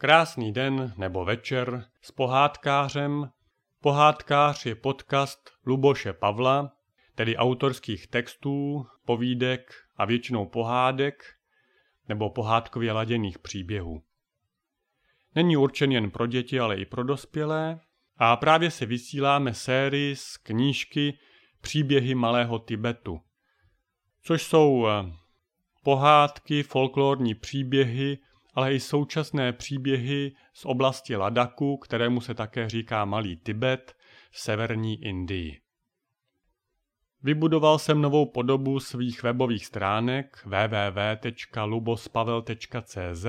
Krásný den nebo večer s pohádkářem. Pohádkář je podcast Luboše Pavla, tedy autorských textů, povídek a většinou pohádek nebo pohádkově laděných příběhů. Není určen jen pro děti, ale i pro dospělé a právě se vysíláme sérii z knížky Příběhy malého Tibetu, což jsou eh, pohádky, folklorní příběhy, ale i současné příběhy z oblasti Ladaku, kterému se také říká Malý Tibet v severní Indii. Vybudoval jsem novou podobu svých webových stránek www.lubospavel.cz,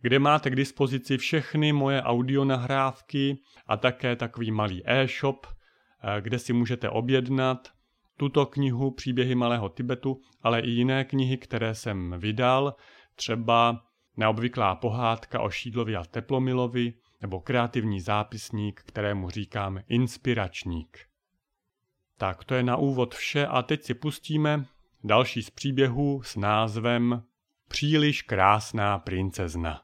kde máte k dispozici všechny moje audionahrávky a také takový malý e-shop, eh, kde si můžete objednat tuto knihu Příběhy malého Tibetu, ale i jiné knihy, které jsem vydal, třeba Neobvyklá pohádka o Šídlovi a Teplomilovi nebo kreativní zápisník, kterému říkám inspiračník. Tak to je na úvod vše a teď si pustíme další z příběhů s názvem Příliš krásná princezna.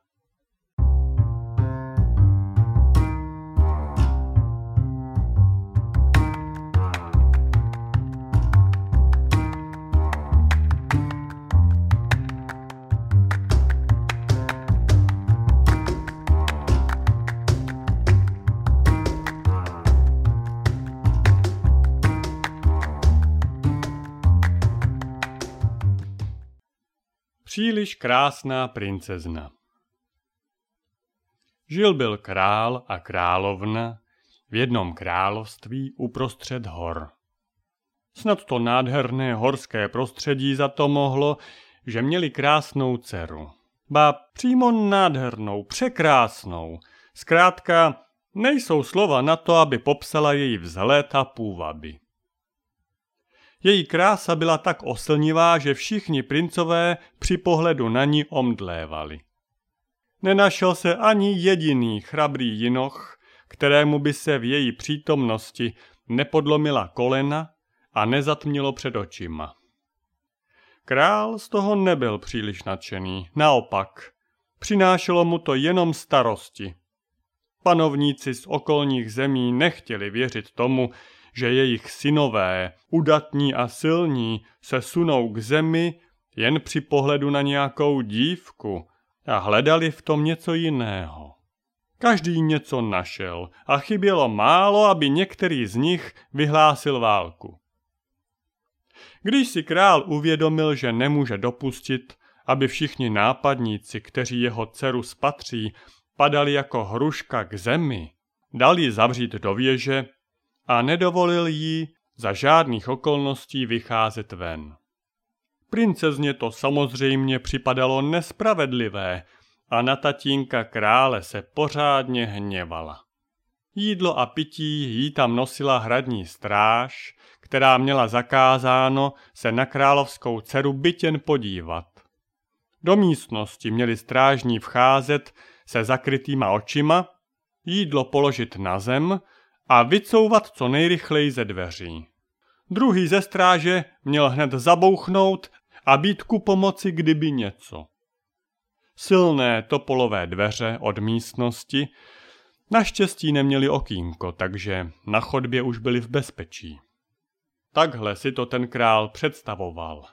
Příliš krásná princezna Žil byl král a královna v jednom království uprostřed hor. Snad to nádherné horské prostředí za to mohlo, že měli krásnou dceru. Ba přímo nádhernou, překrásnou. Zkrátka, nejsou slova na to, aby popsala její vzhled a půvaby. Její krása byla tak oslnivá, že všichni princové při pohledu na ní omdlévali. Nenašel se ani jediný chrabrý jinoch, kterému by se v její přítomnosti nepodlomila kolena a nezatmělo před očima. Král z toho nebyl příliš nadšený, naopak, přinášelo mu to jenom starosti. Panovníci z okolních zemí nechtěli věřit tomu, že jejich synové, udatní a silní, se sunou k zemi jen při pohledu na nějakou dívku a hledali v tom něco jiného. Každý něco našel a chybělo málo, aby některý z nich vyhlásil válku. Když si král uvědomil, že nemůže dopustit, aby všichni nápadníci, kteří jeho dceru spatří, padali jako hruška k zemi, dal ji zavřít do věže a nedovolil jí za žádných okolností vycházet ven. Princezně to samozřejmě připadalo nespravedlivé a na tatínka krále se pořádně hněvala. Jídlo a pití jí tam nosila hradní stráž, která měla zakázáno se na královskou dceru bytěn podívat. Do místnosti měli strážní vcházet se zakrytýma očima, jídlo položit na zem a vycouvat co nejrychleji ze dveří. Druhý ze stráže měl hned zabouchnout a být ku pomoci, kdyby něco. Silné topolové dveře od místnosti naštěstí neměli okýnko, takže na chodbě už byli v bezpečí. Takhle si to ten král představoval.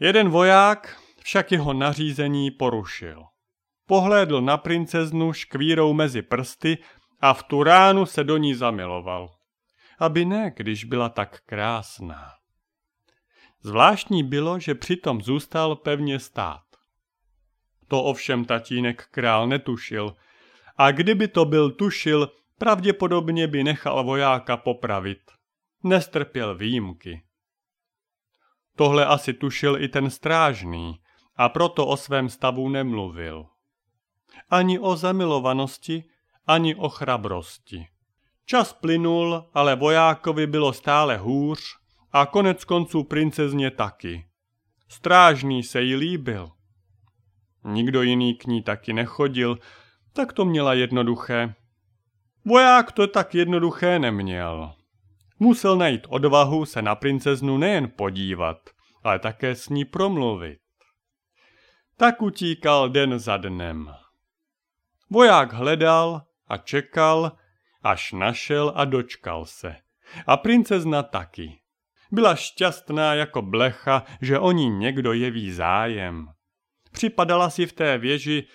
Jeden voják však jeho nařízení porušil. Pohlédl na princeznu škvírou mezi prsty a v tu ránu se do ní zamiloval. Aby ne, když byla tak krásná. Zvláštní bylo, že přitom zůstal pevně stát. To ovšem tatínek král netušil a kdyby to byl tušil, pravděpodobně by nechal vojáka popravit. Nestrpěl výjimky. Tohle asi tušil i ten strážný a proto o svém stavu nemluvil. Ani o zamilovanosti, ani o chrabrosti. Čas plynul, ale vojákovi bylo stále hůř a konec konců princezně taky. Strážný se jí líbil. Nikdo jiný k ní taky nechodil, tak to měla jednoduché. Voják to tak jednoduché neměl. Musel najít odvahu se na princeznu nejen podívat, ale také s ní promluvit. Tak utíkal den za dnem. Voják hledal a čekal, až našel a dočkal se. A princezna taky. Byla šťastná jako blecha, že o ní někdo jeví zájem. Připadala si v té věži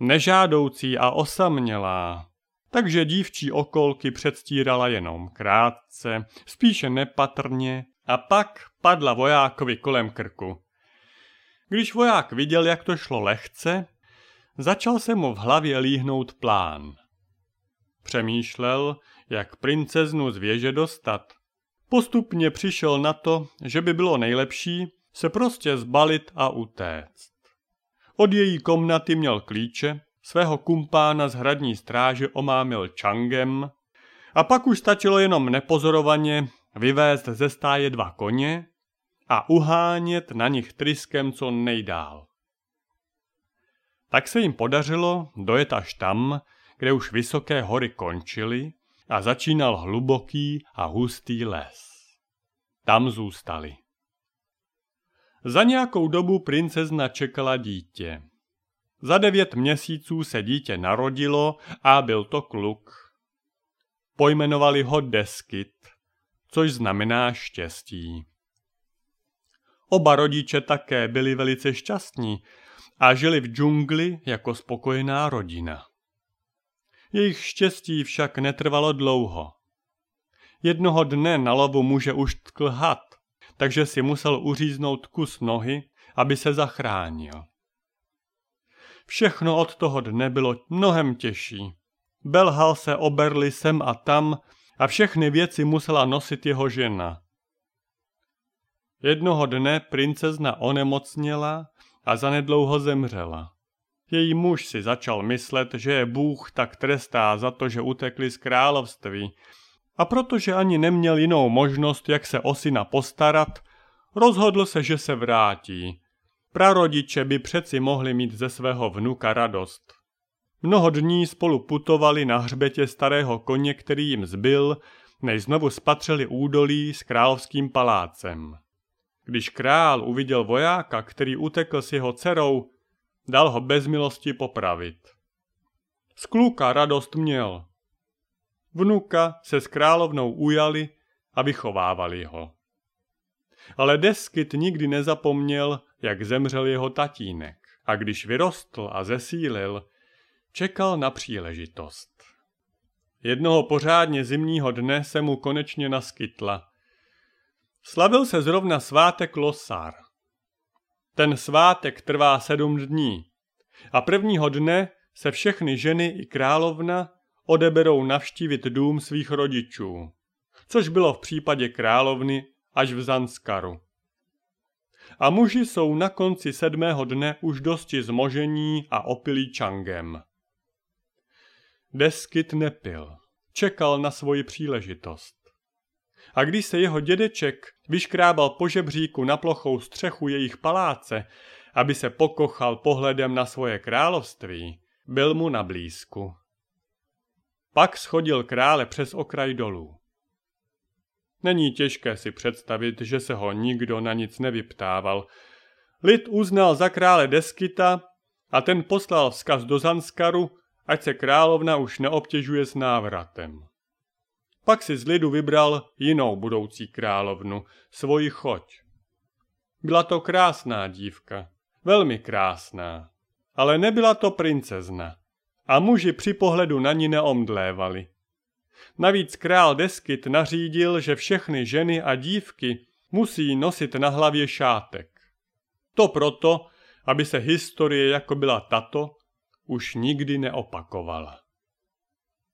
nežádoucí a osamělá. Takže dívčí okolky předstírala jenom krátce, spíše nepatrně a pak padla vojákovi kolem krku. Když voják viděl, jak to šlo lehce, začal se mu v hlavě líhnout plán. Přemýšlel, jak princeznu z věže dostat. Postupně přišel na to, že by bylo nejlepší se prostě zbalit a utéct. Od její komnaty měl klíče, svého kumpána z hradní stráže omámil čangem a pak už stačilo jenom nepozorovaně vyvést ze stáje dva koně a uhánět na nich tryskem co nejdál. Tak se jim podařilo dojet až tam, kde už vysoké hory končily a začínal hluboký a hustý les. Tam zůstali. Za nějakou dobu princezna čekala dítě. Za devět měsíců se dítě narodilo a byl to kluk. Pojmenovali ho Deskyt, což znamená štěstí. Oba rodiče také byli velice šťastní a žili v džungli jako spokojená rodina. Jejich štěstí však netrvalo dlouho. Jednoho dne na lovu muže už tkl had, takže si musel uříznout kus nohy, aby se zachránil. Všechno od toho dne bylo mnohem těžší. Belhal se oberli sem a tam a všechny věci musela nosit jeho žena. Jednoho dne princezna onemocněla a zanedlouho zemřela. Její muž si začal myslet, že je Bůh tak trestá za to, že utekli z království. A protože ani neměl jinou možnost, jak se o syna postarat, rozhodl se, že se vrátí. Prarodiče by přeci mohli mít ze svého vnuka radost. Mnoho dní spolu putovali na hřbetě starého koně, který jim zbyl, než znovu spatřili údolí s královským palácem. Když král uviděl vojáka, který utekl s jeho dcerou, dal ho bez milosti popravit. Z kluka radost měl. Vnuka se s královnou ujali a vychovávali ho. Ale Deskyt nikdy nezapomněl, jak zemřel jeho tatínek a když vyrostl a zesílil, čekal na příležitost. Jednoho pořádně zimního dne se mu konečně naskytla. Slavil se zrovna svátek Losar – ten svátek trvá sedm dní a prvního dne se všechny ženy i královna odeberou navštívit dům svých rodičů, což bylo v případě královny až v Zanskaru. A muži jsou na konci sedmého dne už dosti zmožení a opilí čangem. Deskyt nepil, čekal na svoji příležitost a když se jeho dědeček vyškrábal po žebříku na plochou střechu jejich paláce, aby se pokochal pohledem na svoje království, byl mu na blízku. Pak schodil krále přes okraj dolů. Není těžké si představit, že se ho nikdo na nic nevyptával. Lid uznal za krále Deskyta a ten poslal vzkaz do Zanskaru, ať se královna už neobtěžuje s návratem. Pak si z lidu vybral jinou budoucí královnu, svoji choť. Byla to krásná dívka, velmi krásná, ale nebyla to princezna a muži při pohledu na ní neomdlévali. Navíc král Deskyt nařídil, že všechny ženy a dívky musí nosit na hlavě šátek. To proto, aby se historie, jako byla tato, už nikdy neopakovala.